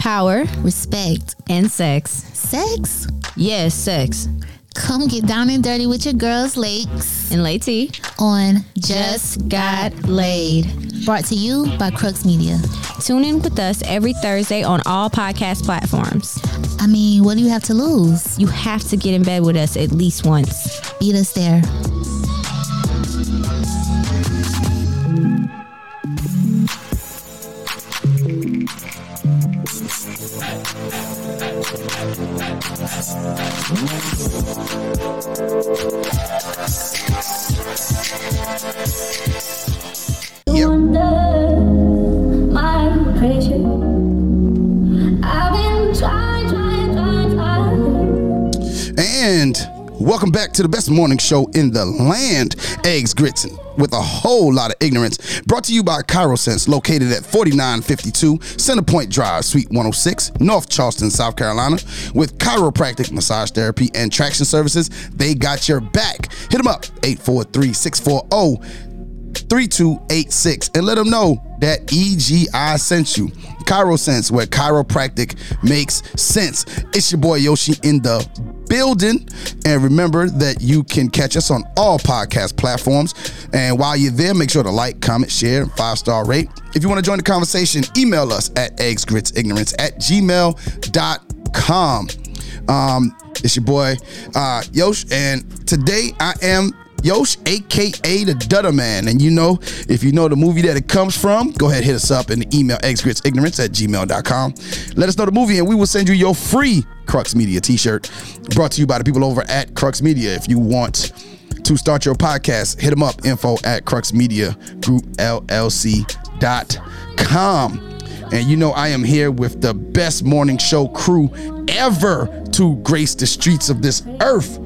power, respect, and sex. Sex? Yes, sex. Come get down and dirty with your girls, Lakes. And Lady on Just Got Laid. Brought to you by Crux Media. Tune in with us every Thursday on all podcast platforms. I mean, what do you have to lose? You have to get in bed with us at least once. Beat us there. Welcome back to the best morning show in the land, Eggs Grits with a whole lot of ignorance. Brought to you by ChiroSense, located at 4952 Centerpoint Drive, Suite 106, North Charleston, South Carolina. With chiropractic massage therapy and traction services, they got your back. Hit them up 843 640 3286 and let them know that EGI sent you. ChiroSense, where chiropractic makes sense. It's your boy Yoshi in the building. And remember that you can catch us on all podcast platforms. And while you're there, make sure to like, comment, share, five star rate. If you want to join the conversation, email us at eggsgritsignorance at gmail.com. Um, it's your boy uh, Yosh, and today I am Yosh, aka the Dutter Man. And you know, if you know the movie that it comes from, go ahead hit us up in the email eggsgritsignorance at gmail.com. Let us know the movie and we will send you your free Crux Media t-shirt brought to you by the people over at Crux Media. If you want to start your podcast, hit them up info at Crux Media Group LLC.com. And you know, I am here with the best morning show crew ever to grace the streets of this earth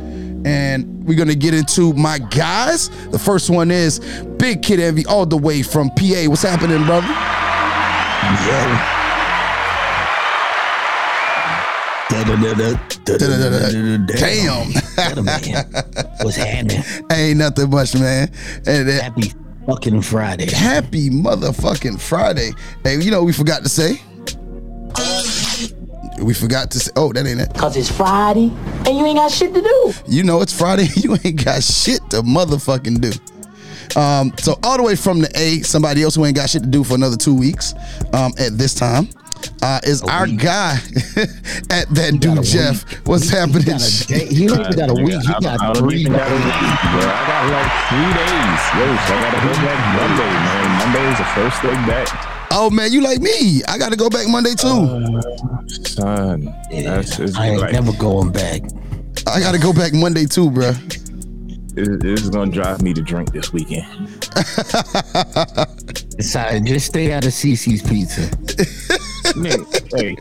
and we're gonna get into my guys. The first one is Big Kid Envy, all the way from PA. What's happening, brother? Yeah. Damn. What's happening? Ain't nothing much, man. And, Happy fucking Friday. happy motherfucking Friday. Hey, you know what we forgot to say? We forgot to say, oh, that ain't it. Cause it's Friday and you ain't got shit to do. You know it's Friday. You ain't got shit to motherfucking do. Um, so all the way from the A, somebody else who ain't got shit to do for another two weeks um, at this time uh, is our guy at that dude Jeff. What's happening? He, got a day, he don't even got a week. He I, got I don't three got a days. week, bro. I got like three days. Yo, so I gotta go back Monday, man. Monday is the first leg back. Oh man, you like me? I got to go back Monday too. Uh, son, that's I ain't like, never going back. I got to go back Monday too, bro. it- this is gonna drive me to drink this weekend. Sorry, just stay out of Cici's Pizza. Man, hey,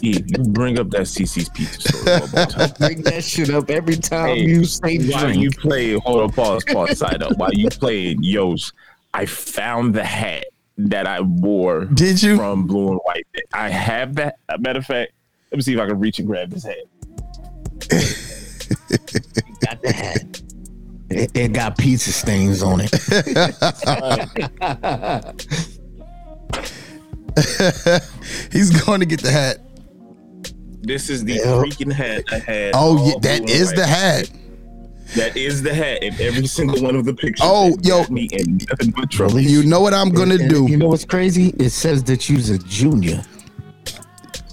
you bring up that Cici's pizza story one more time. Bring that shit up every time Hey, you say While drink. you play, hold on, pause, pause, side up. While you played Yo's, I found the hat that I wore Did you? from Blue and White. I have that. A matter of fact, let me see if I can reach and grab this hat. got the hat. It, it got pizza stains on it. He's going to get the hat. This is the Yeah. freaking hat I had. Oh, yeah, blue that and is white. the hat. That is the hat in every single one of the pictures. Oh, It yo. me in nothing but trouble. You know what I'm gonna And do? You know what's crazy? It says that you was a junior.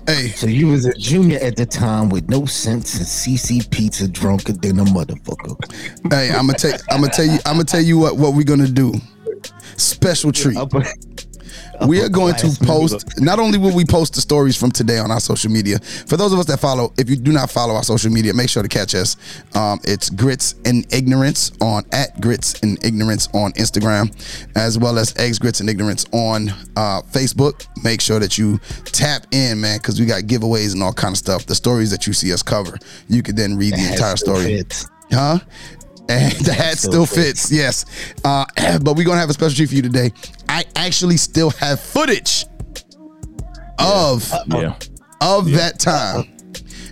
Hey, So you was a junior at the time with no sense and Cici Pizza drunker than a motherfucker. hey, I'm gonna tell. I'm gonna tell you. I'm gonna tell you what what we're gonna do. Special treat. We are going to post not only will we post the stories from today on our social media for those of us that follow if you do not follow our social media make sure to catch us. Um, it's grits and ignorance on at grits and ignorance on instagram as well as eggs grits and ignorance on uh, facebook. Make sure that you tap in man because we got giveaways and all kind of stuff. The stories that you see us cover you could then read the That entire story. Huh? And the hat still fits, yes. Uh, but we're gonna have a special treat for you today. I actually still have footage of Yeah. of that time.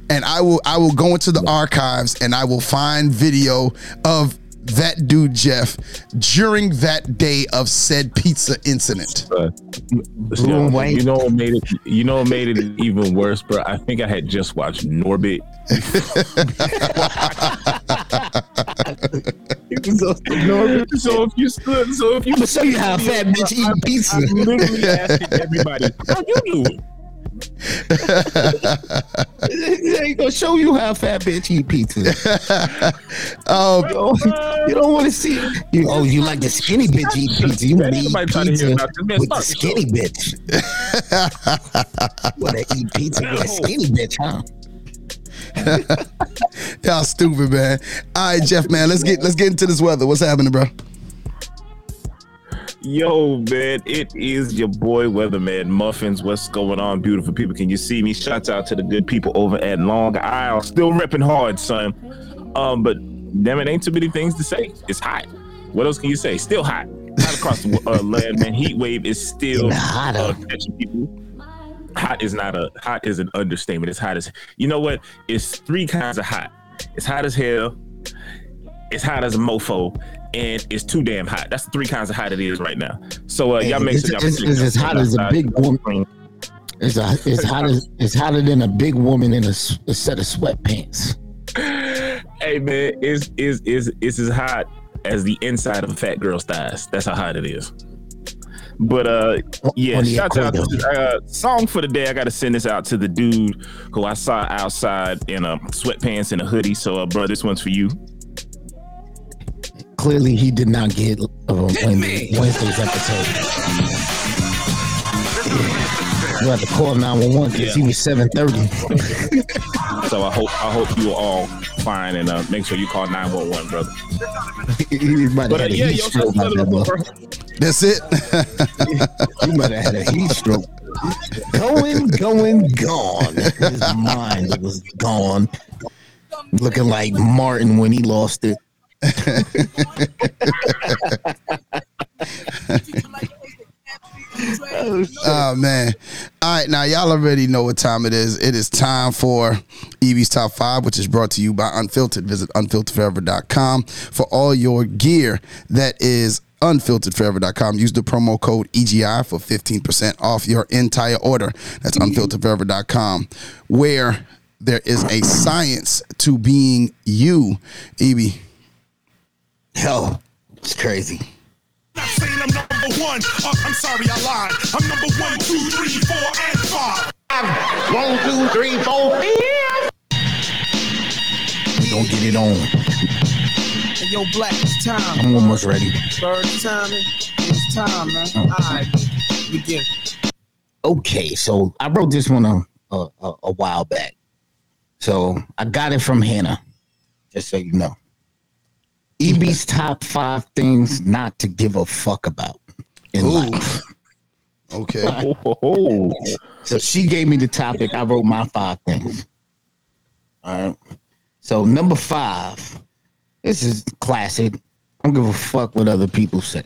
And I will I will go into the archives and I will find video of that dude Jeff during that day of said pizza incident? Uh, Blue and. You know what made it? You know what made it even worse, bro? I think I had just watched Norbit. so if you stood, so if you I'ma show you how fat bitch eat pizza. I'm literally asking everybody, how you doing? They gonna show you how fat bitch eat pizza. Oh, You don't, want to see. You, oh, you like the skinny bitch eat pizza? You want to eat nobody trying to hear pizza about this, man. with the Start the show. skinny bitch? want to eat pizza with a skinny bitch, huh? y'all stupid, man. All right, Jeff, man, let's get let's get into this weather. What's happening, bro? Yo, man, it is your boy Weatherman Muffins. What's going on, beautiful people? Can you see me? Shouts out to the good people over at Long Isle. Still ripping hard, son. Um, but damn it, ain't too many things to say. It's hot. What else can you say? Still hot. Hot across the uh, land, man. Heat wave is still uh, catching people. Hot is not a hot is an understatement. It's hot as you know what? It's three kinds of hot. It's hot as hell. It's hot as a mofo, and it's too damn hot. That's the three kinds of hot it is right now. So uh, y'all make it's, sure y'all it's, it's as hot as a big woman. It's, a, it's hot as it's hotter than a big woman in a set of sweatpants. Hey man, it's is is it's as hot as the inside of a fat girl's thighs. That's how hot it is. But uh, yeah, shout out to uh, song for the day. I got to send this out to the dude who I saw outside in a sweatpants and a hoodie. So, uh, bro, this one's for you. Clearly, he did not get uh, Wednesday's episode. You had to call 911 because he was 730. So I hope I hope you are all fine and uh, make sure you call nine one one, brother. he might have But uh, a yeah, heat yo, stroke. so out there, bro. That's it. He might have had a heat stroke. Going, going, gone. His mind was gone. Looking like Martin when he lost it. Oh man. All right, now y'all already know what time it is. It is time for Ibby's Top 5, which is brought to you by Unfiltered. Visit unfilteredforever.com for all your gear that is unfilteredforever.com. Use the promo code EGI for 15% off your entire order. That's unfilteredforever.com, where there is a science to being you. Ibby. Yo, it's crazy. Not saying I'm number one. Uh, I'm sorry, I lied. I'm number one, two, three, four, and five. One, two, three, four. Don't get it on. Hey, yo, Black, it's time. I'm almost ready. Third time, it's time, man. All right, begin. Okay, so I wrote this one a, a, a, a while back. So I got it from Hannah, just so you know. Ibby's top five things not to give a fuck about in Ooh. life. Okay. Oh, So she gave me the topic. I wrote my five things. All right. So number five, this is classic. I don't give a fuck what other people say.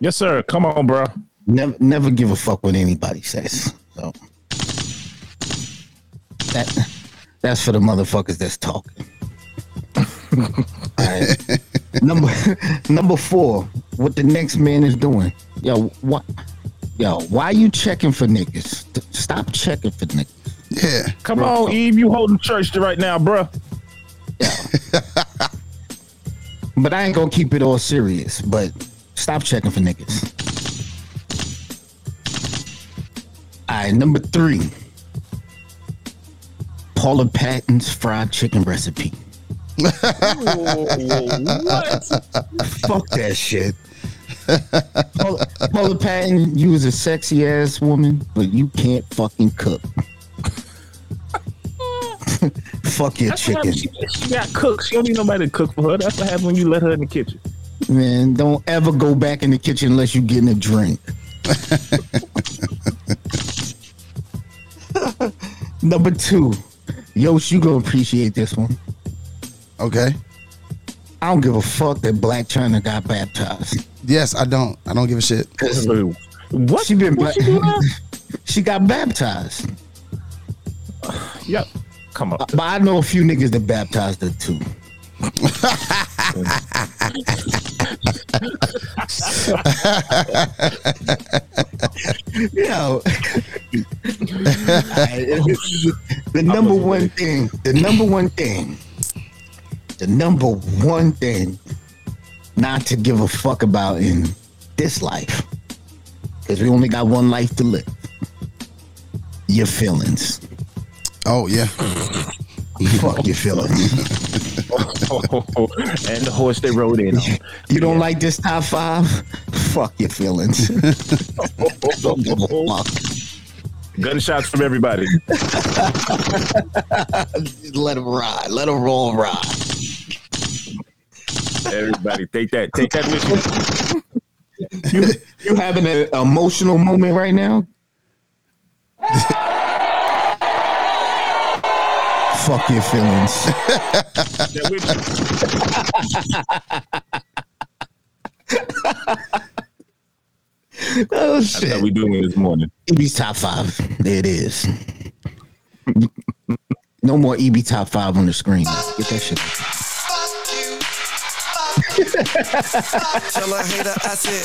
yes, sir. Come on, bro. Never, never give a fuck what anybody says. So that that's for the motherfuckers that's talking. All right. number number four, what the next man is doing. Yo, what? Yo, why you checking for niggas? Stop checking for niggas. Yeah. Come on, Eve. You holding church right now, bro. Yeah. But I ain't gonna keep it all serious. But stop checking for niggas. All right, number three. Paula Patton's fried chicken recipe. What? Fuck that shit. Paula, Paula Patton, you was a sexy ass woman, but you can't fucking cook. Fuck your That's chicken. She, she got cooked. She don't need nobody to cook for her. That's what happens when you let her in the kitchen. Man, don't ever go back in the kitchen unless you're getting a drink. Number two, Yosh, you gonna appreciate this one. Okay. I don't give a fuck that Blac Chyna got baptized. Yes, I don't. I don't give a shit. What? She been What bla- she she got baptized. Yep. Come on. But I know a few niggas that baptized her too. Yo, the number one thing, the number one thing, the number one thing not to give a fuck about in this life, because we only got one life to live. Your feelings. Oh yeah. Fuck your feelings. and the horse they rode in. on. You don't like this top five? Fuck your feelings. Don't give a fuck. Gunshots from everybody. Let them ride. Let them roll ride. Everybody, take that. Take that with you. You, you having an emotional moment right now? Fuck your feelings. That with. Oh That's how shit. we doing this morning. Ibby's top five. There it is. No more Ibby top five on the screen. Get that shit. Tell a hater I said,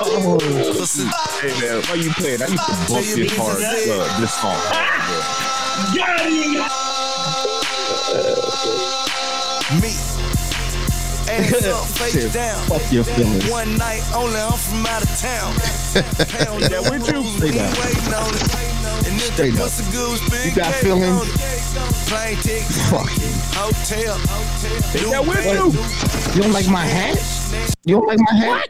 Oh, listen, hey man, why you playing? I used to bump this hard, uh, this song. me. And it's up, face down. Fuck your feelings. One night only, I'm from out of town. Yeah, with you. rules, Stay we down. waiting on it. And if Stay the down. pussy goose been You got feelings? on it. Plane ticket, Fuck you. hotel, Take that with you. You don't like my hat? You don't like my hat?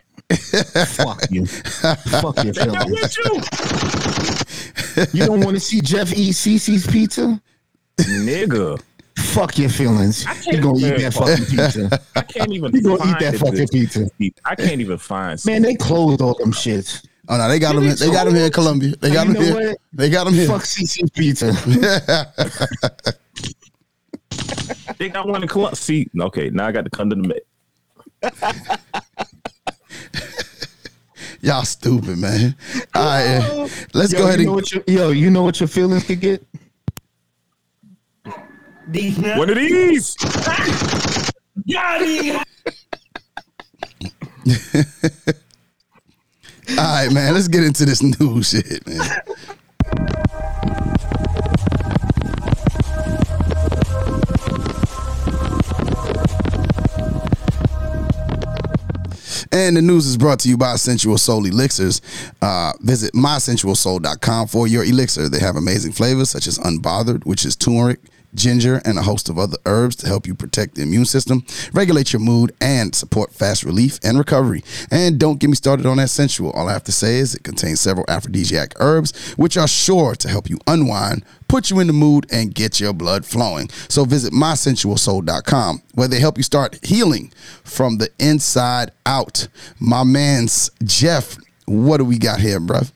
Fuck you. Fuck your Take that feelings. you. You don't want to see Jeff eat Cici's pizza? Nigga. Fuck your feelings. can't You gonna eat that fucking pizza. I can't even You gonna eat that fucking this- pizza. I can't even find Man, they closed all them shits. Oh no, they got them. They got them here in Columbia. They got oh, You them know here. what? They got them here. Fuck Cici's pizza. They got one in Columbus. See, okay, now I got to come to the Met. Y'all stupid, man. All right, let's Yo, go ahead you and your, yo, you know what your feelings could get? One of these. all right, man. Let's get into this new shit, man. And the news is brought to you by Sensual Soul Elixirs. Uh, visit mysensualsoul.com for your elixir. They have amazing flavors such as Unbothered, which is turmeric, ginger, and a host of other herbs to help you protect the immune system, regulate your mood, and support fast relief and recovery. And don't get me started on that sensual. All I have to say is it contains several aphrodisiac herbs, which are sure to help you unwind, put you in the mood, and get your blood flowing. So visit mysensualsoul.com where they help you start healing from the inside out. My man's Jeff, what do we got here, bruv?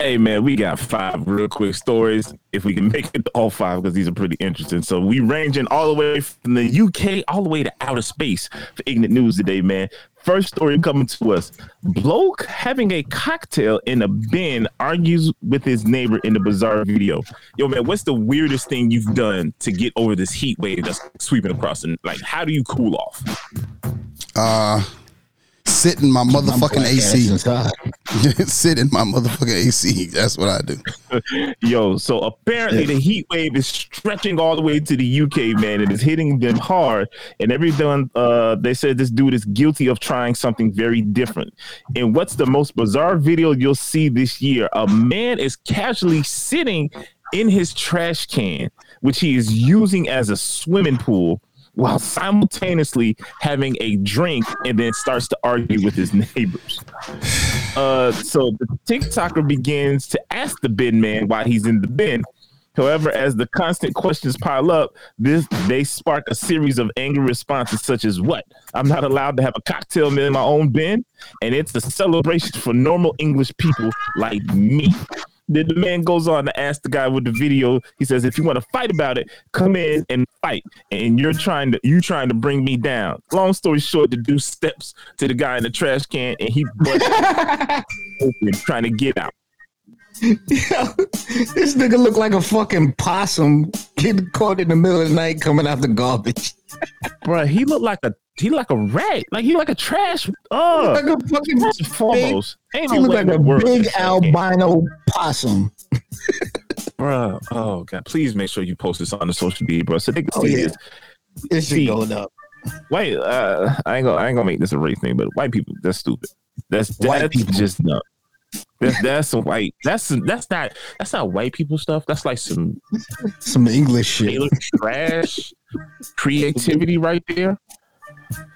Hey man, we got five real quick stories. If we can make it to all five, because these are pretty interesting. So we ranging all the way from the UK all the way to outer space for ignorant news today, man. First story coming to us: bloke having a cocktail in a bin argues with his neighbor in the bizarre video. Yo, man, what's the weirdest thing you've done to get over this heat wave that's sweeping across? And like, how do you cool off? Uh, sit in my motherfucking black AC. sit in my motherfucking AC. That's what I do. Yo, so apparently the heat wave is stretching all the way to the UK, man, and it's hitting them hard. And everyone, uh, they said this dude is guilty of trying something very different. And what's the most bizarre video you'll see this year? A man is casually sitting in his trash can, which he is using as a swimming pool. While simultaneously having a drink and then starts to argue with his neighbors. Uh, so the TikToker begins to ask the bin man why he's in the bin. However, as the constant questions pile up, this they spark a series of angry responses, such as "What? I'm not allowed to have a cocktail in my own bin, and it's a celebration for normal English people like me." Then the man goes on to ask the guy with the video. He says, "If you want to fight about it, come in and fight." And you're trying to you trying to bring me down. Long story short, the dude steps to the guy in the trash can, and he open trying to get out. this nigga look like a fucking possum getting caught in the middle of the night coming out the garbage. Bruh, he looked like a he like a rat. Like he like a trash. Oh, like a fucking first and foremost. Ain't He no look like a big albino possum. Bruh, oh god, please make sure you post this on the social media, bro. So they can Oh, see yeah. this. This shit going up. White, uh, I ain't gonna, I ain't gonna make this a race thing, but white people, that's stupid. That's White that's people. just dumb. That's that's some white. That's some, that's not that's not white people stuff. That's like some Some English shit. Trash creativity right there.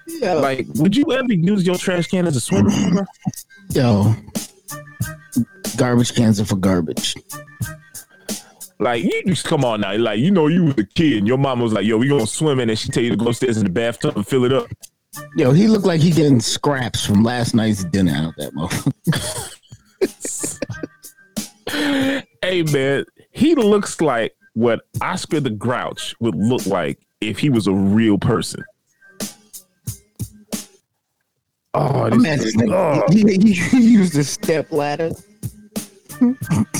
Yo, Like, would you ever use your trash can as a swimming pool? yo, garbage cans are for garbage. Like, you just come on now. Like, you know, you was a kid, and your mom was like, "Yo, we gonna swim in," and she tell you to go upstairs in the bathtub and fill it up. Yo, he looked like he getting scraps from last night's dinner out that motherfucker. Hey man, he looks like what Oscar the Grouch would look like if he was a real person. Oh, this oh, he, he, he used a step ladder.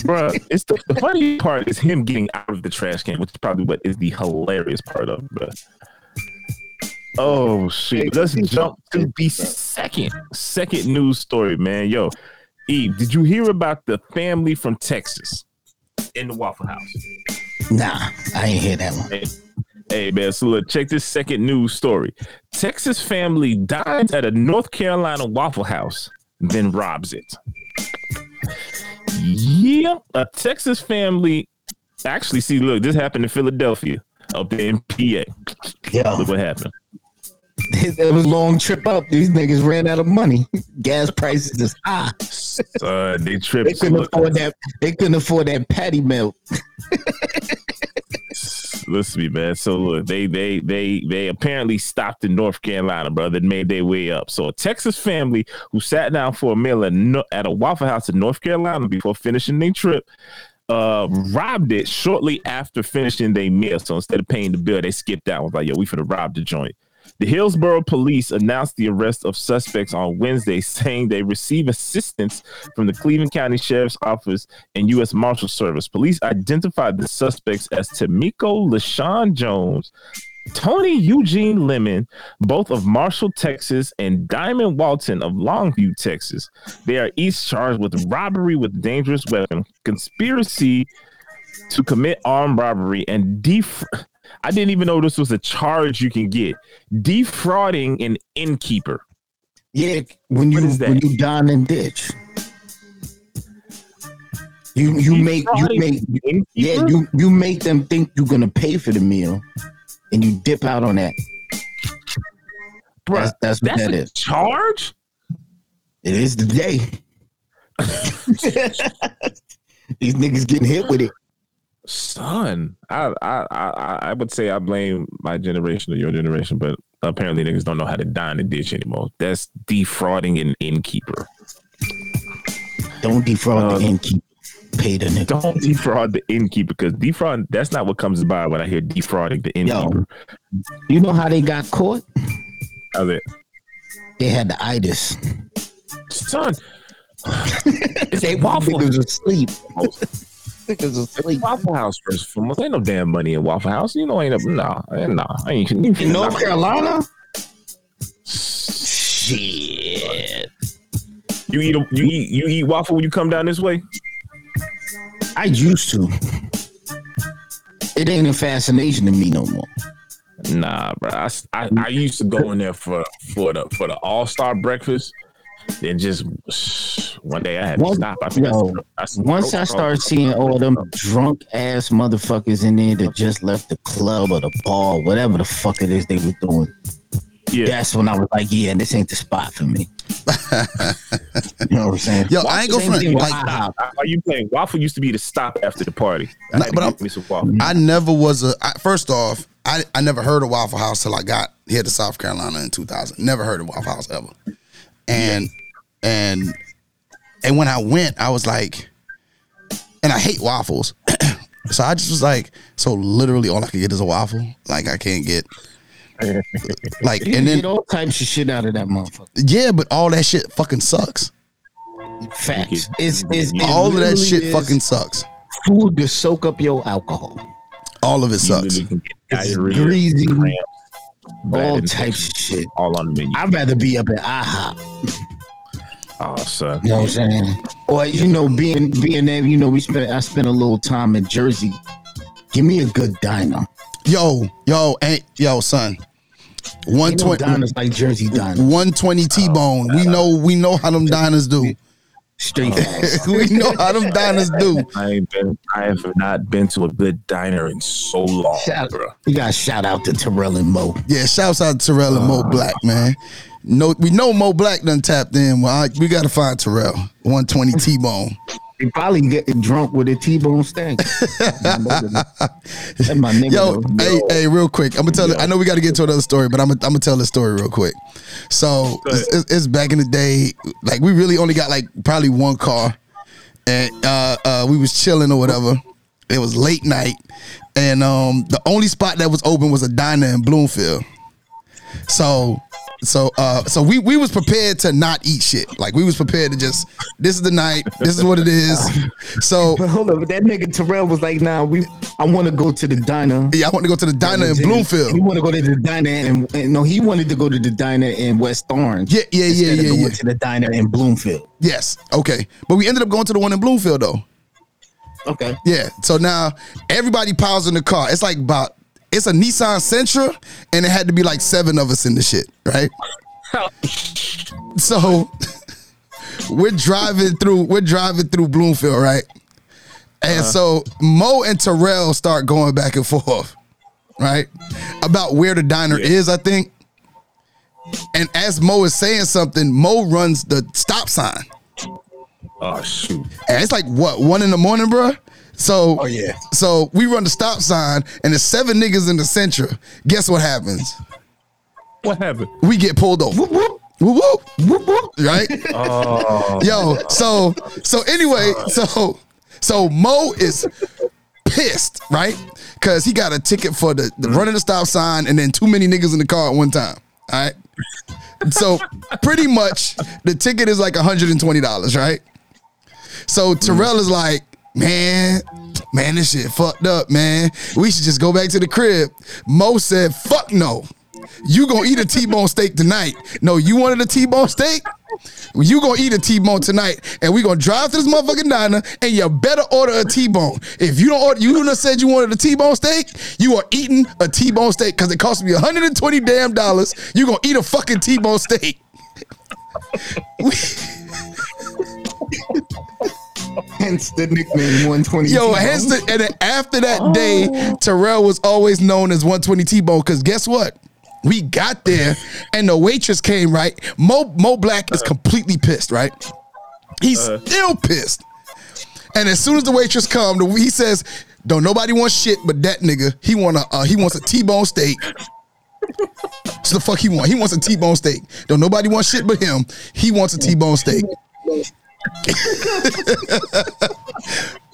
bro. It's the, the funny part is him getting out of the trash can, which is probably what is the hilarious part of it. Bro. Oh shit! Let's jump to the second second news story, man. Yo, Eve, did you hear about the family from Texas in the Waffle House? Nah, I ain't hear that one. Hey, man, so look, check this second news story. Texas family dines at a North Carolina Waffle House, then robs it. Yeah, a Texas family. Actually, see, look, this happened in Philadelphia, up in PA. Yo, Look what happened. it was a long trip up. These niggas ran out of money. Gas prices is high. Uh, they They couldn't Look, afford that. They couldn't afford that patty melt. listen to me, man. So look, they they they they apparently stopped in North Carolina, brother, and made their way up. So a Texas family who sat down for a meal at, a Waffle House in North Carolina before finishing their trip, uh, robbed it shortly after finishing their meal. So instead of paying the bill, they skipped out. Was like, yo, we finna rob the joint. The Hillsborough police announced the arrest of suspects on Wednesday, saying they receive assistance from the Cleveland County Sheriff's Office and U.S. Marshal Service. Police identified the suspects as Tamiko LaShawn Jones, Tony Eugene Lemon, both of Marshall, Texas, and Diamond Walton of Longview, Texas. They are each charged with robbery with dangerous weapon, conspiracy to commit armed robbery, and def. I didn't even know this was a charge you can get. Defrauding an innkeeper. Yeah, when you What is that? when you dine and ditch. You you make you make yeah you you make them think you're gonna pay for the meal, and you dip out on that. Bruh, That's, that's what that's that a is. charge. It is the day. These niggas getting hit with it. Son, I, I I I would say I blame my generation or your generation, but apparently niggas don't know how to dine and ditch anymore. That's defrauding an innkeeper. Don't defraud the um, innkeeper. Pay the nigga. Don't defraud the innkeeper because defraud that's not what comes by when I hear defrauding the innkeeper. You know how they got caught? How's it? They had the itis. Son, it's They a Waffle niggas asleep. Oh. Niggas asleep. Waffle House first and foremost. Ain't no damn money in Waffle House. You know, ain't a nah, nah. I ain't In North Carolina? Shit. You eat a, you eat you eat waffle when you come down this way. I used to. It ain't a fascination to me no more. Nah, bro. I used to go in there for for the for the All Star breakfast. Then just one day I had to Once- stop. I think I- yo, I, s- Once I started seeing all them drunk ass motherfuckers in there that just left the club or the bar, whatever the fuck it is they were doing, yeah, that's when I was like, yeah, this ain't the spot for me. you know what I'm saying? Yo, I ain't gonna Same front. thing with Like, IHOP. Are you playing waffle? Used to be the stop after the party. I Nah, but I'm- me some waffle. I never was a. I, first off, I I never heard of Waffle House till I got here to South Carolina in 2000. Never heard of Waffle House ever. And and and when I went, I was like, and I hate waffles. so I just was like, so literally all I could get is a waffle. Like I can't get like You and then get all types of shit out of that motherfucker. yeah, but all that shit fucking sucks. Facts. It's, it's, it All of that shit fucking sucks. food to soak up your alcohol. All of it sucks. literally can get It's greasy, cramps, all types of shit. all on the menu. I'd rather be up at IHOP. Oh, son. You know what I'm saying? Or you know, being being there, you know, we spent I spent a little time in Jersey. Give me a good diner. Yo, yo, ain't yo, son. One Ain't no diners like Jersey diners. 120 T-bone. We oh, know we know how them diners do. Straight facts. we know how them diners do. I ain't been. I have not been to a good diner in so long, Shout, bro. we got to shout out to Terrell and Mo. Yeah, shouts out to Terrell and Uh. Mo Black, man. No, we know Mo Black done tapped in. Well, I, we got to find Terrell. 120 T-bone. He probably getting drunk with a T-bone steak. My nigga. Yo, hey, hey, real quick. I'm gonna tell. I know we got to get to another story, but I'm gonna, I'm gonna tell the story real quick. So it's, it's, it's back in the day. Like we really only got like probably one car, and uh, uh, we was chilling or whatever. It was late night, and um, the only spot that was open was a diner in Bloomfield. So. So uh so we we was prepared to not eat shit. Like we was prepared to just this is the night, this is what it is. So But hold up, that nigga Terrell was like, "Nah, we. I want to go to the diner." yeah, I want to go to the diner in Bloomfield. He want to go to the diner, and, and no, he wanted to go to the diner in West Orange. Yeah, yeah, yeah, yeah, yeah. To the diner in Bloomfield. Yes. Okay. But we ended up going to the one in Bloomfield though. Okay. Yeah. So now everybody piles in the car. It's like about it's a Nissan Sentra, and it had to be like seven of us in the shit, right? so we're driving through, we're driving through Bloomfield, right? And uh-huh. so Mo and Terrell start going back and forth, right? About where the diner is, I think. And as Mo is saying something, Mo runs the stop sign. Oh shoot. And it's like what one in the morning, bro. So Oh, yeah. So we run the stop sign, and there's seven niggas in the Sentra. Guess what happens? What happened? We get pulled over. Whoop whoop whoop whoop whoop. Right? Oh, Yo. So so anyway, so so Mo is pissed, right? Because he got a ticket for the, the running the stop sign, and then too many niggas in the car at one time. All right. So pretty much the ticket is like $120, right? So Terrell is like, man, man, this shit fucked up, man. We should just go back to the crib. Mo said, fuck no. You gonna eat a T-bone steak tonight. No, you wanted a T-bone steak? You gonna eat a T-bone tonight, and we gonna drive to this motherfucking diner, and you better order a T-bone. If you don't order, you done said you wanted a T-bone steak, you are eating a T-bone steak because it cost me 120 damn dollars. You gonna eat a fucking T-bone steak. Hence the nickname 120. Yo, T-Bone. hence the, and then after that day, Terrell was always known as 120 T-Bone. Cause guess what? We got there and the waitress came, right? Mo Mo Black is completely pissed, right? He's still pissed. And as soon as the waitress come, he says, "Don't nobody want shit but that nigga. He want a uh, he wants a T-bone steak." So the fuck he want? He wants a T-bone steak. Don't nobody want shit but him. He wants a T-bone steak.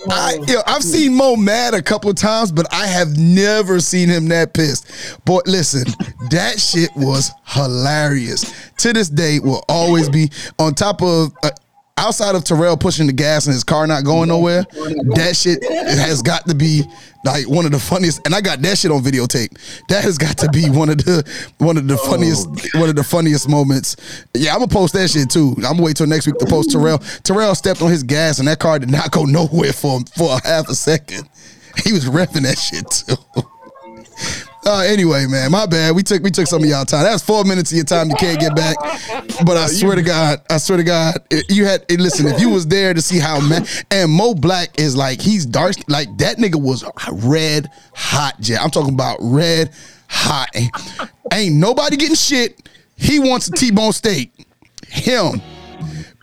I, yo, I've seen Mo mad a couple of times, but I have never seen him that pissed. Boy, listen, that shit was hilarious. To this day, will always be on top of. Uh, Outside of Terrell pushing the gas and his car not going nowhere, that shit has got to be like one of the funniest. And I got that shit on videotape. That has got to be one of the one of the funniest oh, one of the funniest moments. Yeah, I'm gonna post that shit too. I'm gonna wait till next week to post Terrell. Terrell stepped on his gas and that car did not go nowhere for for a half a second. He was repping that shit too. Uh, anyway, man, my bad. We took we took some of y'all time. That's four minutes of your time you can't get back. But I swear to God, I swear to God, it- you had. it- listen, if you was there to see how man and Mo Black is like, he's dark. Like that nigga was red hot. Jet. I'm talking about red hot. Ain't, ain't nobody getting shit. He wants a T-bone steak. Him.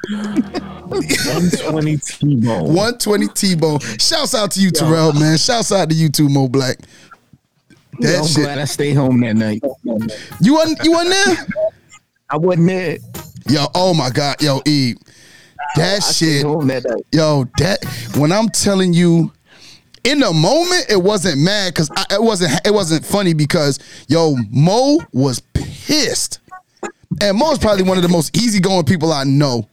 120 T-bone. 120 T-bone. Shouts out to you, Terrell, man. Shouts out to you too, Mo Black. That I'm shit. glad I stayed home that night. You wasn't you wasn't there? I wasn't there. Yo, oh my God, yo, E, that I shit, that yo, that when I'm telling you, in the moment it wasn't mad because it wasn't it wasn't funny because yo Mo was pissed, and Mo is probably one of the most easygoing people I know.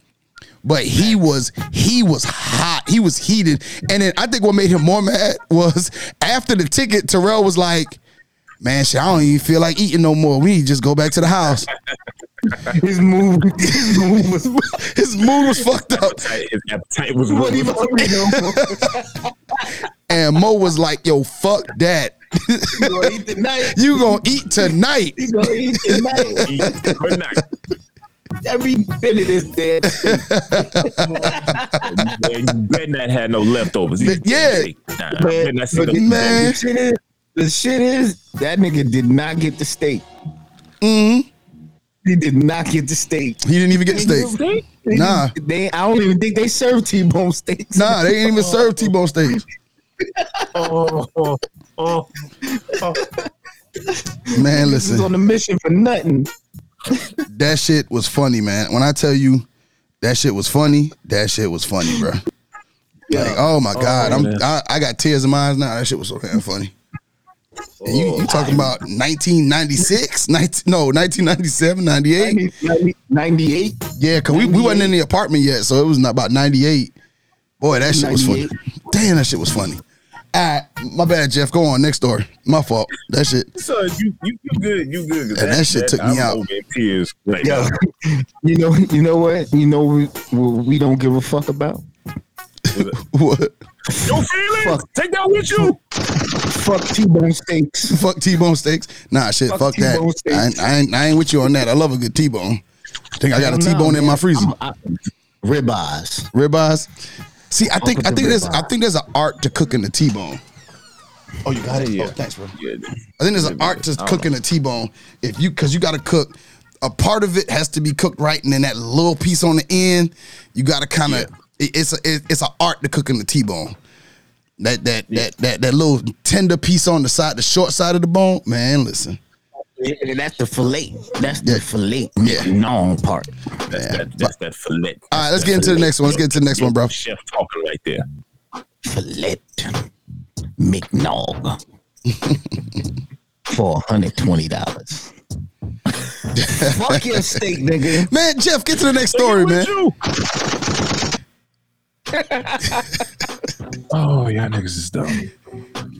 but he was he was hot. He was heated. And then I think what made him more mad was after the ticket, Terrell was like, "Man, shit, I don't even feel like eating no more. We just go back to the house." His move, his move was His mood was fucked up. His appetite was what he And Mo was like, "Yo, fuck that. gonna eat tonight. you gonna eat tonight." He gonna eat tonight. Good night. Every bit of this dead. And you better not have no leftovers. He- Yeah. Nah, I better see the, Man. The shit is, the shit is that nigga did not get the steak. Mm-hmm. He did not get the steak. He didn't even get the steak. Nah. they. I don't even think they serve T-bone steaks. Nah, they ain't even serve T-bone steaks. Oh, oh, oh. Man, This is listen, on a mission for nothing. that shit was funny, man. When I tell you that shit was funny, that shit was funny, bro. Like, oh my god, I'm. I, I got tears in my eyes now. That shit was so damn funny. And you you oh, talking about 1996? 19, no, 1997, 98? 90 98. Yeah, cause we, we wasn't in the apartment yet, so it was not about 98. Boy, that shit was funny. Damn, that shit was funny. All right, my bad, Jeff. Go on, next door. My fault. That shit. So you, you you good, you good. 'cause And that shit took me I'm out. over in Tears right Yo, you know, you know what? You know we, what we don't give a fuck about. What? Your feelings? Fuck. Take that with you. Fuck T-bone steaks. Fuck T-bone steaks. Nah, shit. Fuck, Fuck that. I ain't, I, ain't, I ain't with you on that. I love a good T-bone. I think I got a Hell no, T-bone in my freezer. I'm- I- Ribeyes. Ribeyes. See, I think I think there's ribeye. I think there's an art to cooking the T-bone. Oh, you got it. Yeah. Oh, thanks, bro. Yeah. I think there's an art to cooking a T-bone. If you because you got to cook. A part of it has to be cooked right, and then that little piece on the end, you got to kind of. It's a it, it's an art to cooking the T-bone. That that that that that little tender piece on the side, the short side of the bone, man. Listen, And that's the fillet. That's the Yeah. fillet. Yeah. Non part. That's that that's that fillet. all right, let's get into the next one. Let's get into the next one, bro. Chef talking right there. Fillet. McNog. For $120. Fuck your steak, nigga. Man, Jeff, get to the next story, man. oh, y'all niggas is dumb.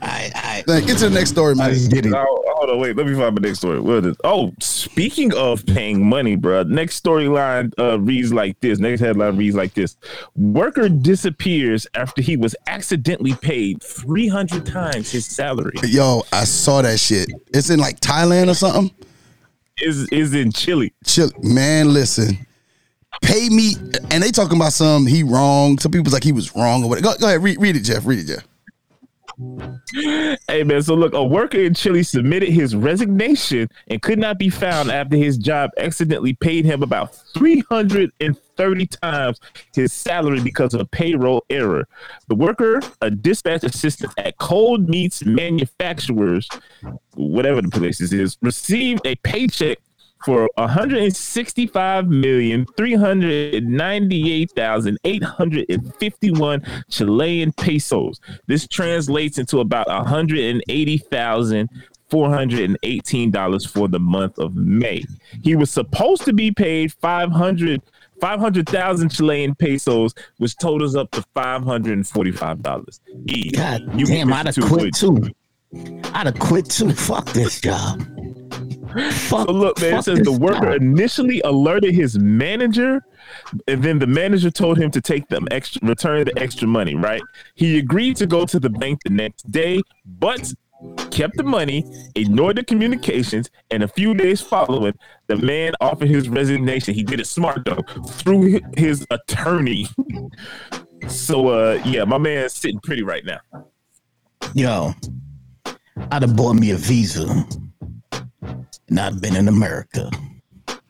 I, I, Man, get to the next story, man. get it. Hold on, wait. Let me find my next story. What is? Oh, speaking of paying money, bro. Next storyline uh, reads like this. Next headline reads like this: Worker disappears after he was accidentally paid three hundred times his salary. Yo, I saw that shit. It's in like Thailand or something. Is is in Chile. Chill, man. Listen, pay me, and they talking about some he wrong. Some people's like he was wrong or whatever. Go, go ahead, read, read it, Jeff. Read it, Jeff. Hey man, so look, a worker in Chile submitted his resignation and could not be found after his job accidentally paid him about 330 times his salary because of a payroll error. The worker, a dispatch assistant at Cold Meats Manufacturers, whatever the place is, received a paycheck for 165,398,851 Chilean pesos. This translates into about 180,000 $418 for the month of May. He was supposed to be paid 500 500,000 Chilean pesos, which totals up to $545. E, God you damn, I'd have quit too. I'd have quit too. Fuck this job. Fuck, So look, man, it says the worker job. initially alerted his manager, and then the manager told him to take them extra, return the extra money. Right? He agreed to go to the bank the next day, but kept the money, ignored the communications, and a few days following, the man offered his resignation. He did it smart though, through his attorney. so, uh, yeah, my man's sitting pretty right now. Yo, I'd have bought me a visa. And I'd been in America.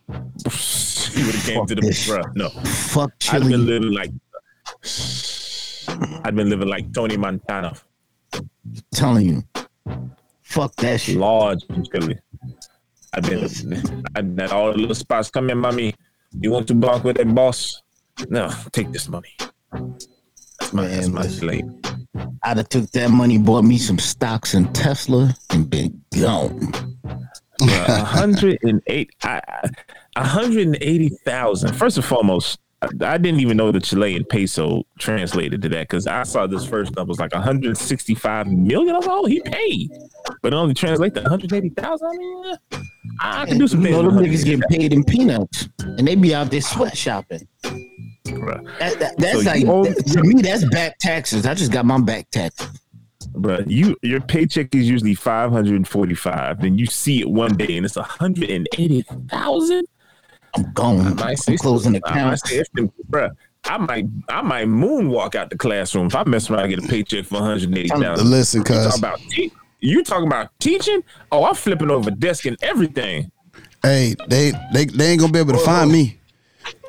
He would have came Fuck to the bruh. No, Fuck Chile. I'd been living like I'd been living like Tony Montana, telling you. Fuck that shit. large in Chile. I've been I'd had all the little spots. Come in, mommy. You want to bank with that boss? No, take this money. That's my that's my slave. I'd have took that money, bought me some stocks in Tesla, and been gone. A hundred and eight, I- I- a hundred and eighty thousand. First and foremost, I didn't even know the Chilean peso translated to that because I saw this first number was like 165 million. I was like, oh, he paid, but it only translate to 180,000. I mean, I can do some You know, them niggas get paid in peanuts, and they be out there sweat shopping. That, that- that's So like own- to me. That's back taxes. I just got my back taxes. Bruh, you your paycheck is usually 545, then you see it one day and it's 180,000. I'm gone. I I'm might say closing I might accounts. say it's them- bruh, I might I might moonwalk out the classroom if I mess around and get a paycheck for 180,000. Listen, You talking about te- you talking about teaching? Oh, I'm flipping over desk and everything. hey, they they they ain't gonna be able to find me.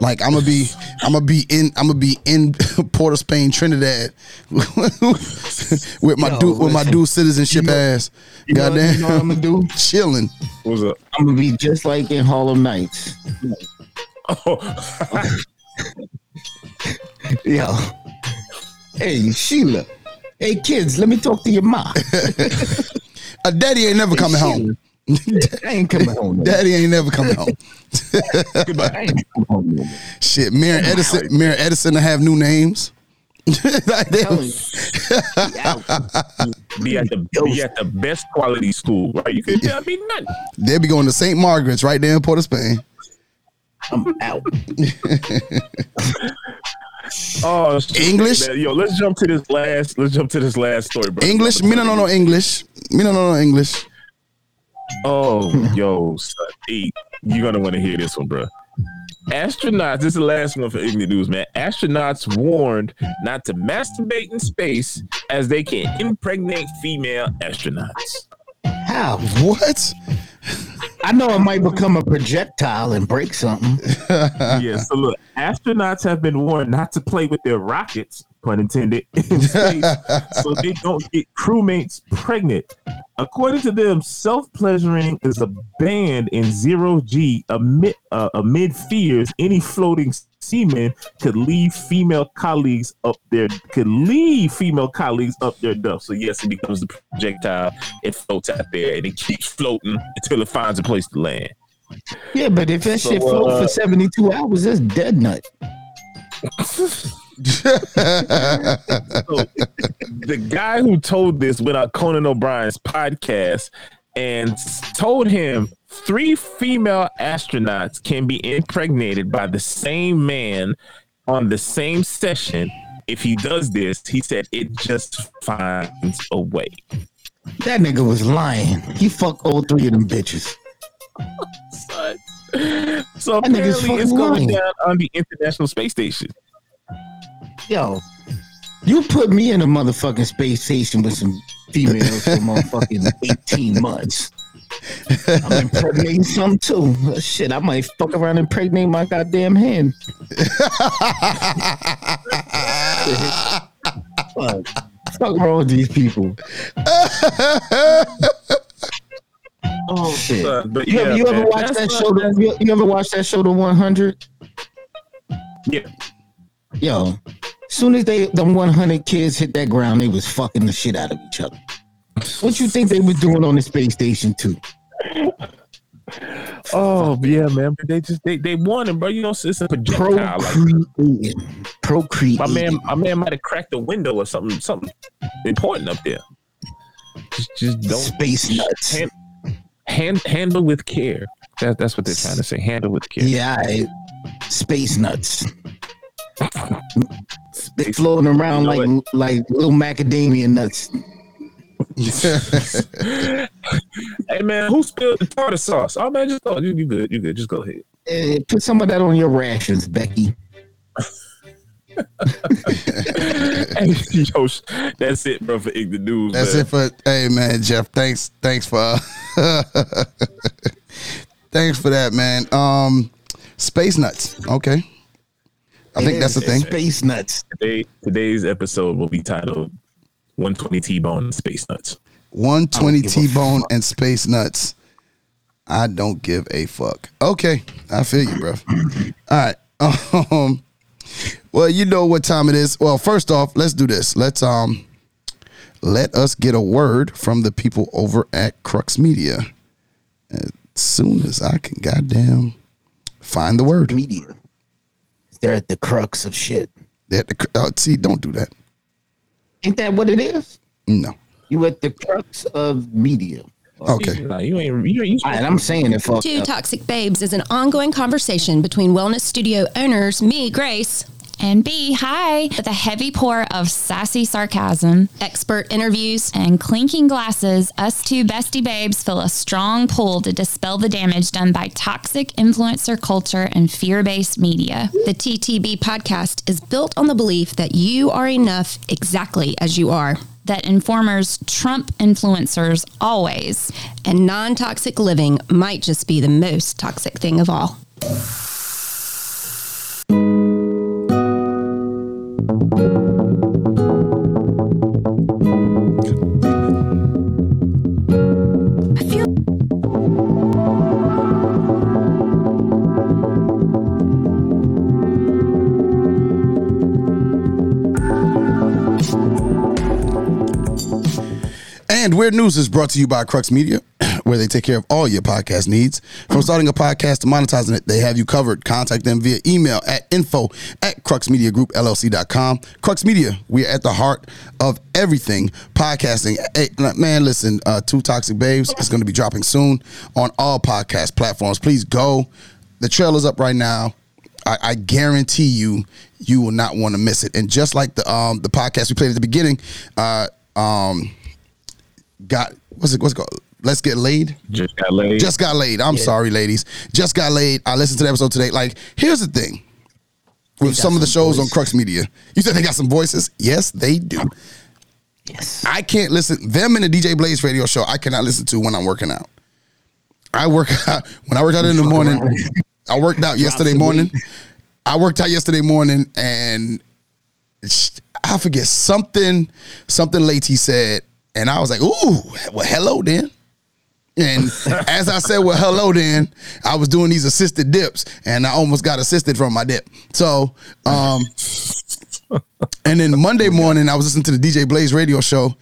Like I'm gonna be, I'm gonna be in, I'm gonna be in Port of Spain, Trinidad, with my Yo, du- with my dual citizenship You know- ass. You know, Goddamn, you know what I'm gonna do? chilling. What's up? I'm gonna be just like in Harlem Nights. Oh, Yo, hey Sheila. Hey kids, let me talk to your mom. A Daddy ain't never coming home. I ain't coming home. no. Daddy ain't never coming home. I ain't coming home. Shit, Mir and Edison, Mir and Edison to have new names. Like they- Telling you. Out. be at the be at the best quality school, right? You could tell me nothing. They'll be going to St. Margaret's right there in Port of Spain. I'm out. Oh, shit, English? man. Yo, let's jump to this last. Let's jump to this last story, bro. English? Me no no no English. Me no no no English. Oh, yo, son, you're gonna want to hear this one, bro. Astronauts. This is the last one for Ignorant News, man. Astronauts warned not to masturbate in space as they can impregnate female astronauts. How? What? I know it might become a projectile and break something. yeah, so look, astronauts have been warned not to play with their rockets, pun intended, in space, so they don't get crewmates pregnant. According to them, self-pleasuring is abandoned in zero G amid uh, amid fears any floating seaman could leave female colleagues up their could leave female colleagues up their duff. So yes, it becomes the projectile. It floats out there and it keeps floating until it finds a place to land. Yeah, but if that So, shit floats uh, for 72 hours, that's dead nut. The guy who told this went on Conan O'Brien's podcast and told him three female astronauts can be impregnated by the same man on the same session. If he does this, he said it just finds a way. That nigga was lying. He fucked all three of them bitches. So apparently it's going lying. down on the International Space Station. Yo, you put me in a motherfucking space station with some females for motherfucking 18 months. I'm impregnating some too. Uh, Shit, I might fuck around and impregnate my goddamn hand. Fuck. Fuck wrong with these people. Oh Shit. son, but You, yeah, ever, you ever man, watch that show? The, you, you ever watch that show, The 100? Yeah. Yo, soon as they them 100 kids hit that ground, they was fucking the shit out of each other. What you think they was doing on the space station too? Oh yeah, man. But they just they they won him, bro. You know, it's a projectile. Like Procreating, procreating. my man, my man might have cracked a window or something, something important up there. Just, just don't space nuts. hand, hand handle with care. That, that's what they're trying to say. Handle with care. Yeah, I, space nuts. They floating around You know like like little macadamia nuts. Hey man, who spilled the tartar sauce? Oh man, just go. You, you good? You good? Just go ahead. Eh, put some of that on your rations, Becky. Hey, yo, that's it, bro. For Ignorant News. That's man. it for hey man, Jeff. Thanks, thanks for thanks for that, man. Um, space nuts. Okay, I think that's the thing. Space nuts. Today, today's episode will be titled "120 T-Bone and Space Nuts." One twenty T Bone and space nuts. I don't give a fuck. Okay, I feel you, bro. All right. Um. Well, you know what time it is. Well, first off, let's do this. Let's um, let us get a word from the people over at Crux Media. As soon as I can, goddamn, find the word. Media. They're at the crux of shit. They're at the, cr- uh, see, don't do that. Ain't that what it is? No. You at the crux of media. Okay. Nah, you ain't. You ain't. You And I'm saying it for Two Toxic Babes is an ongoing conversation between wellness studio owners, me, Grace, And B, hi, with a heavy pour of sassy sarcasm expert interviews, and clinking glasses, us two bestie babes feel a strong pull to dispel the damage done by toxic influencer culture and fear based media. The TTB podcast is built on the belief that you are enough exactly as you are, That informers trump influencers always. and non toxic living might just be the most toxic thing of all. And Weird News is brought to you by Crux Media, where they take care of all your podcast needs. From starting a podcast to monetizing it, they have you covered. Contact them via email at info at cruxmediagroupllc.com. Crux Media, we are at the heart of everything podcasting. Hey, man, listen, uh, Two Toxic Babes is going to be dropping soon on all podcast platforms. Please go. The trailer's up right now. I, I guarantee you, you will not want to miss it. And just like the um the podcast we played at the beginning, uh um got what's it what's it called? Let's get laid. Just got laid. Just got laid. I'm sorry, ladies. Just got laid. I listened to the episode today. Like, here's the thing. With some of the shows on Crux Media, you said they got some voices. Yes, they do. yes. I can't listen them in the DJ Blaze radio show. I cannot listen to when I'm working out. I work out when I work out in the morning. I worked out yesterday morning. I worked out yesterday morning, and I forget something. Something late he said, and I was like, "Ooh, well, hello then." And as I said, "Well, hello then," I was doing these assisted dips, and I almost got assisted from my dip. So, um, and then Monday morning, I was listening to the DJ Blaze radio show,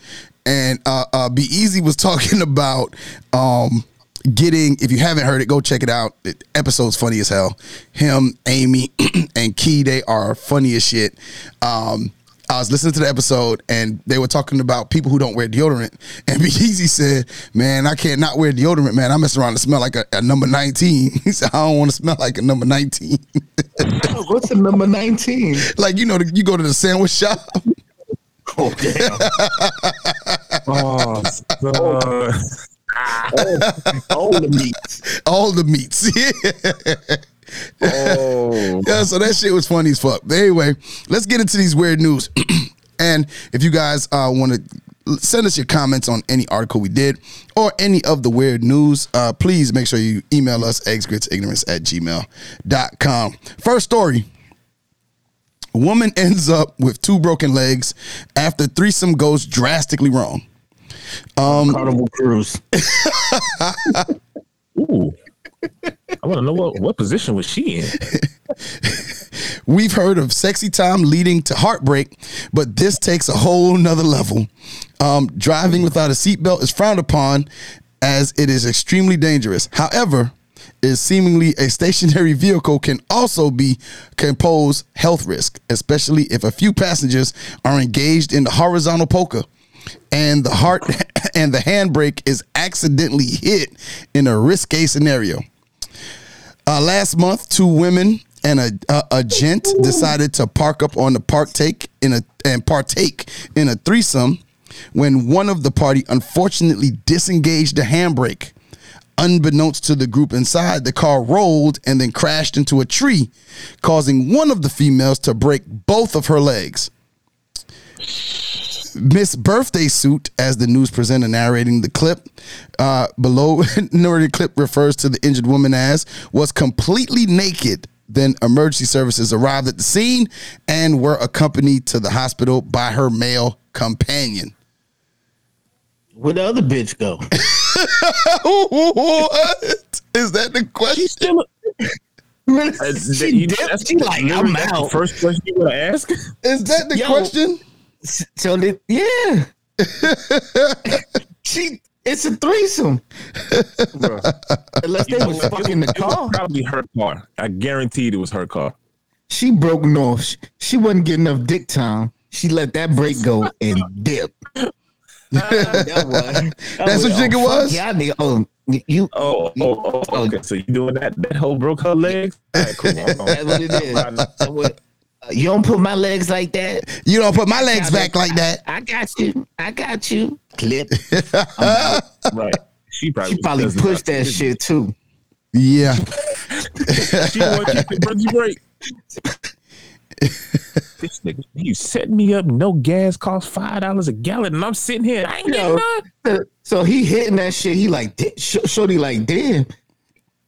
and uh, uh, Be Easy was talking about um, getting. If you haven't heard it, go check it out. Episode's funny as hell. Him, Amy, and Key, they are funny as shit. Um, I was listening to the episode and they were talking about people who don't wear deodorant. And Be Easy said, Man, I can't not wear deodorant, man. I mess around and smell like a, a number 19. He said, I don't want to smell like a number 19. What's the number 19? like, you know, you go to the sandwich shop. Oh, damn. Oh, oh son. All the meats. all the meats. Oh. yeah, so that shit was funny as fuck. But anyway, let's get into these weird news. and if you guys uh, want to send us your comments on any article we did or any of the weird news, uh, please make sure you email us eggsgritsignorance at gmail.com. First story. Woman ends up with two broken legs after threesome goes drastically wrong. Carnival Cruise. Ooh. I want to know what, what position was she in. We've heard of sexy time leading to heartbreak, but this takes a whole nother level. Um, driving without a seatbelt is frowned upon as it is extremely dangerous. However, is seemingly a stationary vehicle can also be can pose health risk, especially if a few passengers are engaged in the horizontal polka and the heart and the handbrake is accidentally hit in a risque scenario. Uh, last month, two women and a, a a gent decided to park up on the park take in a and partake in a threesome when one of the party unfortunately disengaged the handbrake. Unbeknownst to the group inside, the car rolled and then crashed into a tree, causing one of the females to break both of her legs. Miss Birthday Suit, as the news presenter narrating the clip uh, below, narrated clip refers to the injured woman as was completely naked. Then emergency services arrived at the scene and were accompanied to the hospital by her male companion. Where'd the other bitch go? what is that the question? She's still. Man, Uh, she you- dipped. that's She like, I'm that's the out. First question you want to ask? Is that the Yo. question? So did, yeah. she it's a threesome. Unless they was fucking the car. probably her car. I guaranteed it was her car. she broke north. She, she wasn't getting enough dick time. She let that break go and dip. Ah, that was, That's what you think it was? Yeah, nigga. Oh, you. Oh, oh, oh, okay. So you doing that? That hoe broke her legs. All right, cool. Hold on. That's what it is. So what- you don't put my legs like that. You don't put my legs back like that. I got you. I got you. Clip. right. She probably, She probably pushed that to- Yeah. shit too. Yeah. she want to keep the bungee break. this nigga, you set me up. No gas costs five dollars a gallon, and I'm sitting here. I ain't getting none. so- so he hitting that shit. He like, "Da- Sh- shorty like, damn.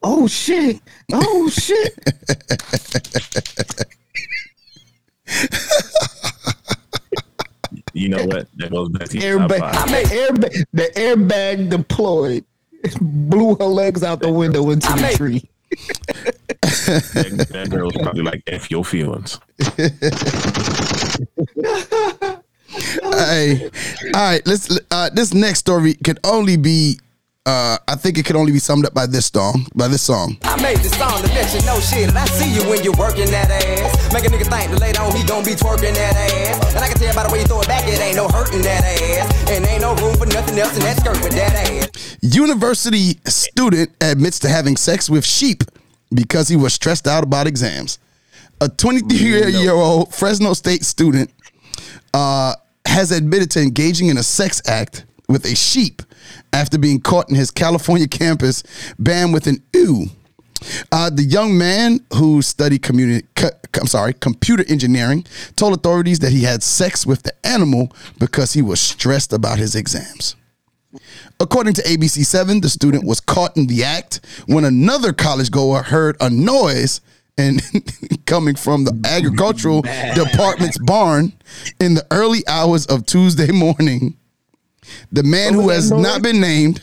Oh shit. Oh shit. You know what? That goes back to airbag, top five. the airbag, the airbag deployed. Blew her legs out the window into the tree. That, that girl's probably like F your feelings. hey, all right. Let's. Uh, this next story could only be. Uh, I think it could only be summed up by this song. By this song. I made this song to let you know shit. And I see you when you're working that ass. Make a nigga think that later on he gon' be twerking that ass. And I can tell by the way you throw it back, it ain't no hurting that ass. And ain't no room for nothing else in that skirt but that ass. University student admits to having sex with sheep because he was stressed out about exams. A 23 year old Fresno State student uh, has admitted to engaging in a sex act with a sheep after being caught in his California campus banned with an ew. Uh, the young man who studied communi- co- I'm sorry, computer engineering told authorities that he had sex with the animal because he was stressed about his exams. According to ABC7, the student was caught in the act when another college goer heard a noise and coming from the agricultural department's barn in the early hours of Tuesday morning. The man who has not been named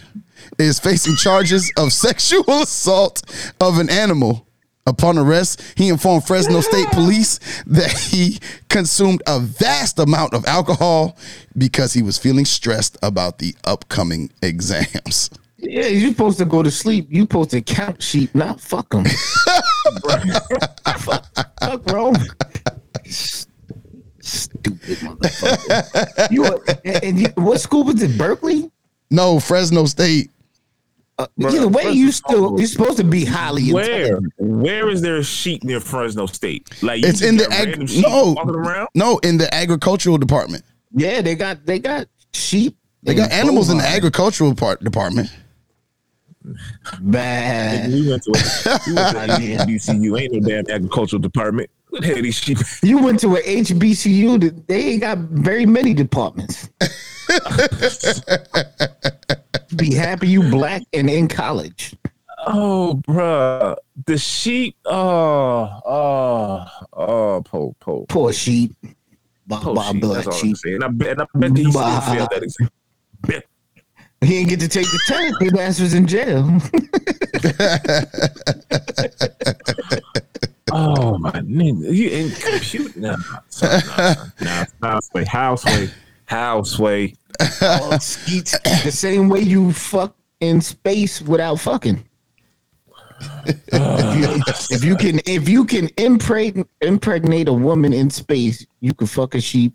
is facing charges of sexual assault of an animal. Upon arrest, he informed Fresno State Police that he consumed a vast amount of alcohol because he was feeling stressed about the upcoming exams. Yeah, you supposed to go to sleep. You supposed to count sheep, not fuck them. fuck, fuck wrong. Stupid motherfucker. you are- and, and you, what school was it? Berkeley. No, Fresno State. Uh, either way, you still you're supposed to be highly Where? intelligent. Where is there a sheep near Fresno State? Like It's in the ag- no, no, in the agricultural department. Yeah, they got they got sheep. They got animals in the agricultural part department. Bad. We went to a, we went to a HBCU. Ain't no damn agricultural department. What the hell these sheep? You went to an HBCU. that They ain't got very many departments. Be happy you black and in college. Oh, bruh. The sheep. Oh, oh, oh, po, po. Poor sheep. Bob, po Bob sheep. That's sheep. I bet, and I bet he still Bah. failed that exam. Bet. He didn't get to take the test. His ass was in jail. Oh my nigga, you in compute now? Nah, nah, nah, houseway, houseway, houseway. The same way you fuck in space without fucking. if, you, if you can, if you can impregnate impregnate a woman in space, you can fuck a sheep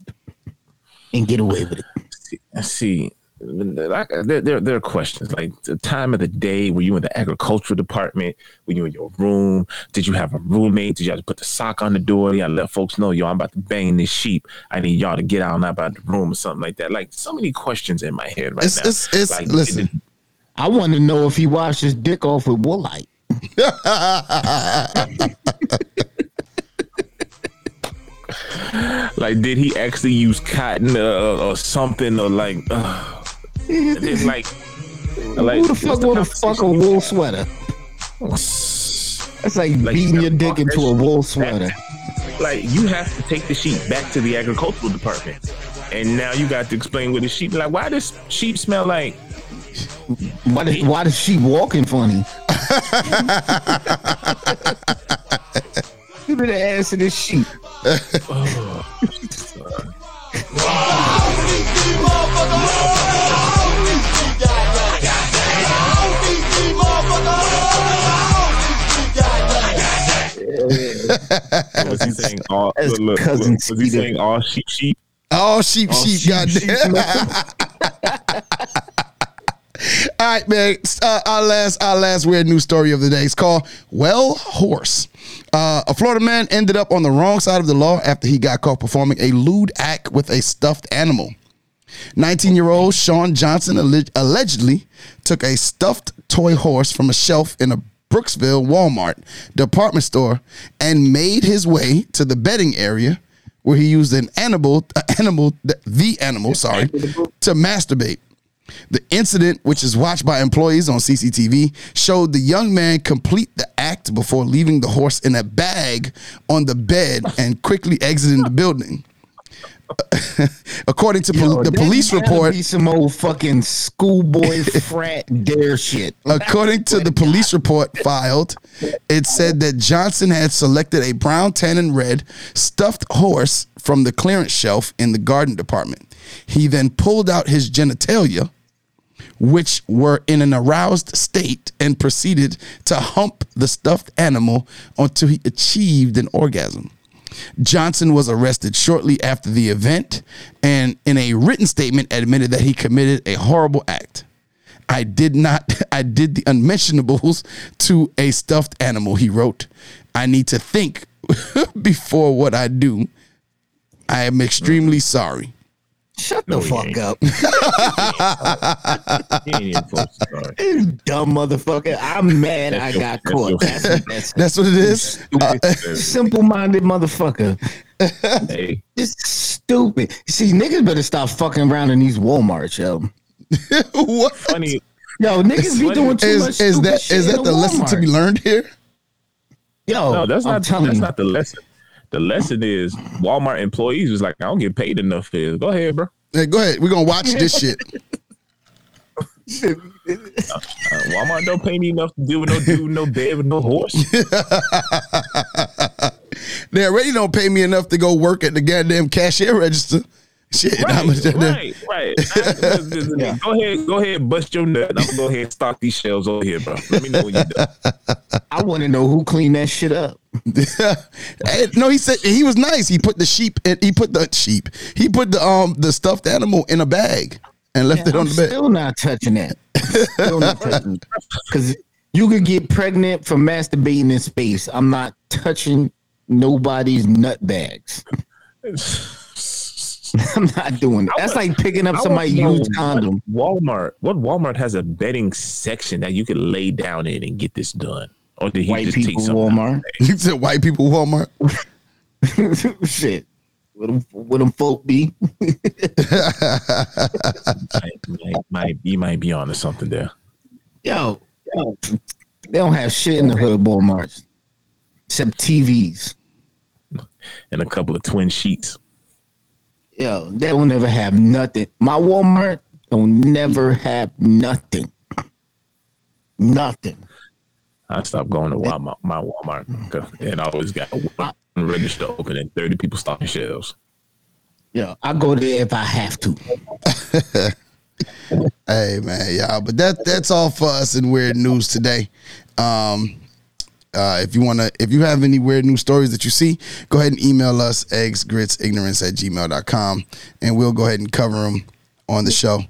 and get away with it. I see, there, there, there are questions like the time of the day. Were you in the agricultural department? Were you in your room? Did you have a roommate? Did you have to put the sock on the door? You gotta let folks know, yo, I'm about to bang this sheep. I need y'all to get out and about the room or something like that. Like so many questions in my head right It's, now. it's, it's, like, listen. I want to know if he washed his dick off with woolite. Like, did he actually use cotton uh, or something or like, uh, it's like, like Who the fuck want to fuck a wool sweater? That's like, Like, beating you your dick into a wool sweater. like you have to take the sheep back to the agricultural department, and now you got to explain with the sheep like. Why does sheep smell like? Why does, why does she walking funny? Give me the ass of this sheep. Oh, Was he saying all? That's Look, look, look, cousin was he saying all sheep sheep? All sheep, All sheep, sheep, goddamn. All right, man. Uh, our last, our last weird news story of the day is called "Well Horse." Uh, a Florida man ended up on the wrong side of the law after he got caught performing a lewd act with a stuffed animal. 19 year old Sean Johnson alle- allegedly took a stuffed toy horse from a shelf in a Brooksville Walmart department store and made his way to the bedding area where he used an animal, animal, the animal, sorry, to masturbate. The incident, which is watched by employees on CCTV, showed the young man complete the act before leaving the horse in a bag on the bed and quickly exiting the building. According to pol- Yo, the police report, some old fucking schoolboy frat dare shit. According to the police report filed, it said that Johnson had selected a brown, tan, and red stuffed horse from the clearance shelf in the garden department. He then pulled out his genitalia, which were in an aroused state, and proceeded to hump the stuffed animal until he achieved an orgasm. Johnson was arrested shortly after the event and in a written statement admitted that he committed a horrible act. I did not I did the unmentionables to a stuffed animal, he wrote. I need to think before what I do. I am extremely mm-hmm. sorry. Shut the No, he fuck ain't. up. He ain't even supposed to. You dumb motherfucker. I'm mad That's I got that's caught. your- That's what that's. That's what it is. Uh, Simple minded motherfucker. Hey, It's stupid. See, niggas better stop fucking around in these Walmarts, yo. what funny. Yo, niggas be funny. doing too much is is that shit is in that the lesson to be learned here? Yo, No, that's I'm not. telling That's you. not the lesson. The lesson is Walmart employees was like, I don't get paid enough for this. Go ahead, bro. Hey, go ahead. We're gonna watch this shit. Uh, Walmart don't pay me enough to deal with no dude, no bed with no horse. They already don't pay me enough to go work at the goddamn cashier register. Shit, how much Right, that- right, right. Go ahead, go ahead, bust your nut. I'm gonna go ahead and stock these shelves over here, bro. Let me know when you're done. I want to know who cleaned that shit up. Hey, no, he said he was nice. He put the sheep. In, he put the sheep. He put the um the stuffed animal in a bag and left it on I'm the bed. still not touching that. Still not touching Because you could get pregnant from masturbating in space. I'm not touching nobody's nut bags. I'm not doing it. That's like picking up I somebody's wanna used condom. Walmart, what Walmart has a bedding section that you can lay down in and get this done, or did he White just people take? Walmart. You said white people Walmart. Shit. What them, what them folk be? Might, might, might, you might be onto something there. Yo, yo, they don't have shit in the hood Walmarts except TVs. And a couple of twin sheets. Yo, they will never have nothing. My Walmart will never have nothing. Nothing. I stopped going to Walmart, my Walmart and I always got one register open and 30 people stocking shelves. Yeah, I go there if I have to. Hey man, y'all. But that that's all for us in weird news today. Um, uh, if you wanna, if you have any weird news stories that you see, go ahead and email us eggs grits ignorance at gmail.com and we'll go ahead and cover them on the show.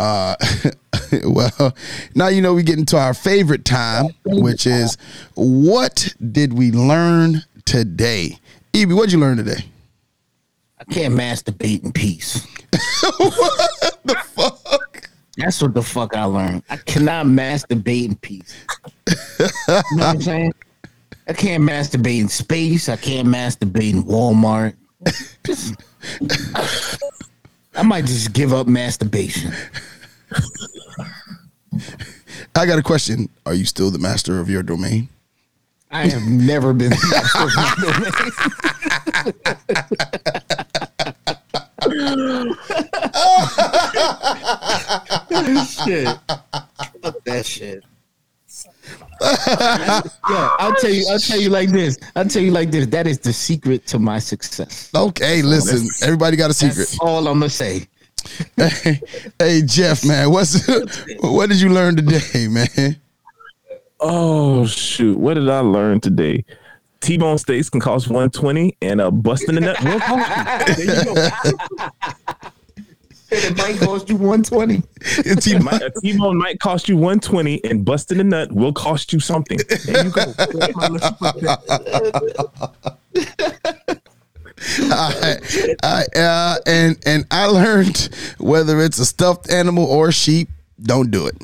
Uh, well, now you know we get into our favorite time, which is what did we learn today? Ibby, what'd you learn today? I can't masturbate in peace. The fuck? That's what the fuck I learned. I cannot masturbate in peace. you know what I'm saying? I can't masturbate in space. I can't masturbate in Walmart. Just- I might just give up masturbation. I got a question. Are you still the master of your domain? I have never been the master of my domain. shit. Fuck that shit. Yo, I'll tell you. I'll tell you like this. I'll tell you like this. That is the secret to my success. Okay, listen. Everybody got a secret. That's all I'm gonna say. hey, hey, Jeff, man, what's what did you learn today, man? Oh shoot! What did I learn today? T-bone steaks can cost 120 and a busting in the nut will cost you. There you go. It might cost you 120. It might- a T-bone might cost you 120 and busting a nut will cost you something. There you go. I, I, uh, and and I learned whether it's a stuffed animal or sheep, don't do it.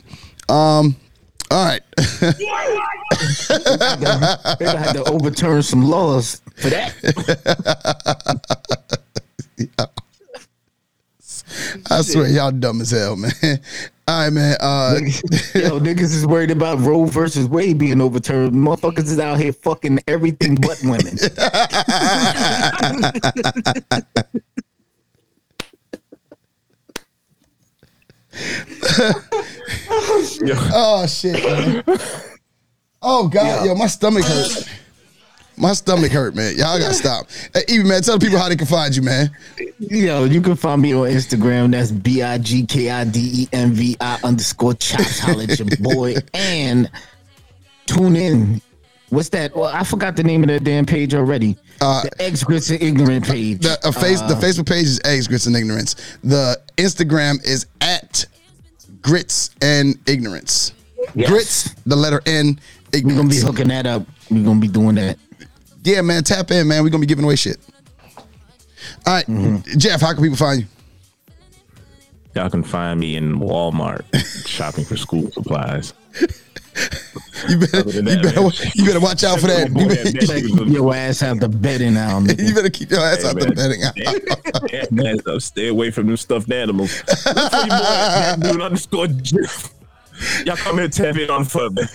Um, all right. They gonna have to overturn some laws for that. I swear y'all dumb as hell, man. All right, man. Uh, Yo, niggas is worried about Roe versus Wade being overturned. Motherfuckers is out here fucking everything but women. oh shit, man. Oh god, yo, my stomach hurt. My stomach hurt, man. Y'all gotta stop. Hey, Ibby, man, tell the people how they can find you, man. Yo, you can find me on Instagram. That's B I G K I D E M V I underscore chops. Holla at your boy. And tune in. What's that? Well, I forgot the name of that damn page already. Uh, the Eggs Grits and Ignorant page. The uh, face, the Uh, Facebook page is Eggs, Grits, and Ignorance. The Instagram is at Grits and Ignorance. Yes. Grits, the letter N, We're gonna be hooking that up. We're gonna be doing that. Yeah, man, tap in, man. We're gonna be giving away shit. All right, Mm-hmm. Jeff, how can people find you? Y'all can find me in Walmart shopping for school supplies. You better, Other than you that, better, man. you better watch out for that. You better, bitch Better is keep your ass out the bedding now. you better keep your ass Hey, out the man. bedding. Yeah, man, so stay away from them stuffed animals. Look for your boy, that dude underscore Jeff. Y'all come here tap in on fun, man.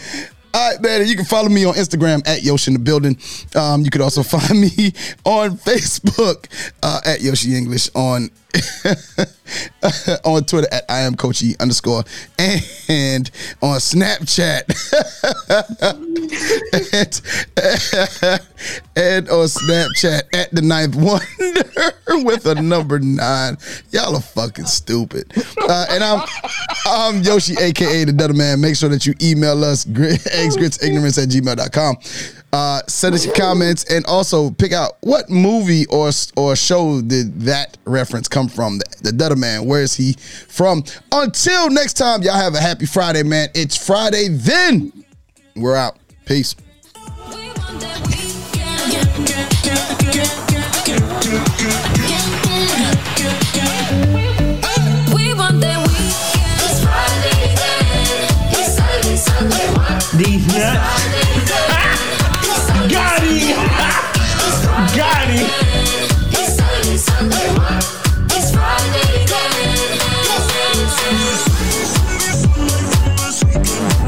All right, man. You can follow me on Instagram at Yoshi in the building. Um, you could also find me on Facebook uh, at Yoshi English on on Twitter at I am Coach E underscore and on Snapchat and, and on Snapchat at the ninth wonder with a number nine. Y'all are fucking stupid. Uh, and I'm I'm Yoshi, aka the Dutter Man. Make sure that you email us eggs, grits, ignorance at gmail.com. Uh, send us your comments and also pick out what movie or or show did that reference come from. The, the Dutter Man, where is he from? Until next time, y'all have a happy Friday, man. It's Friday, then we're out. Peace. We want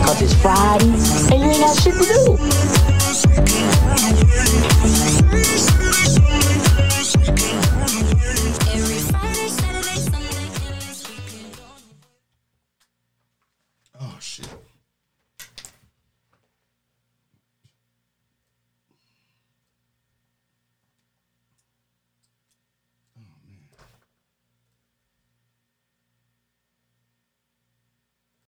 Cause it's Friday and you ain't got shit to do.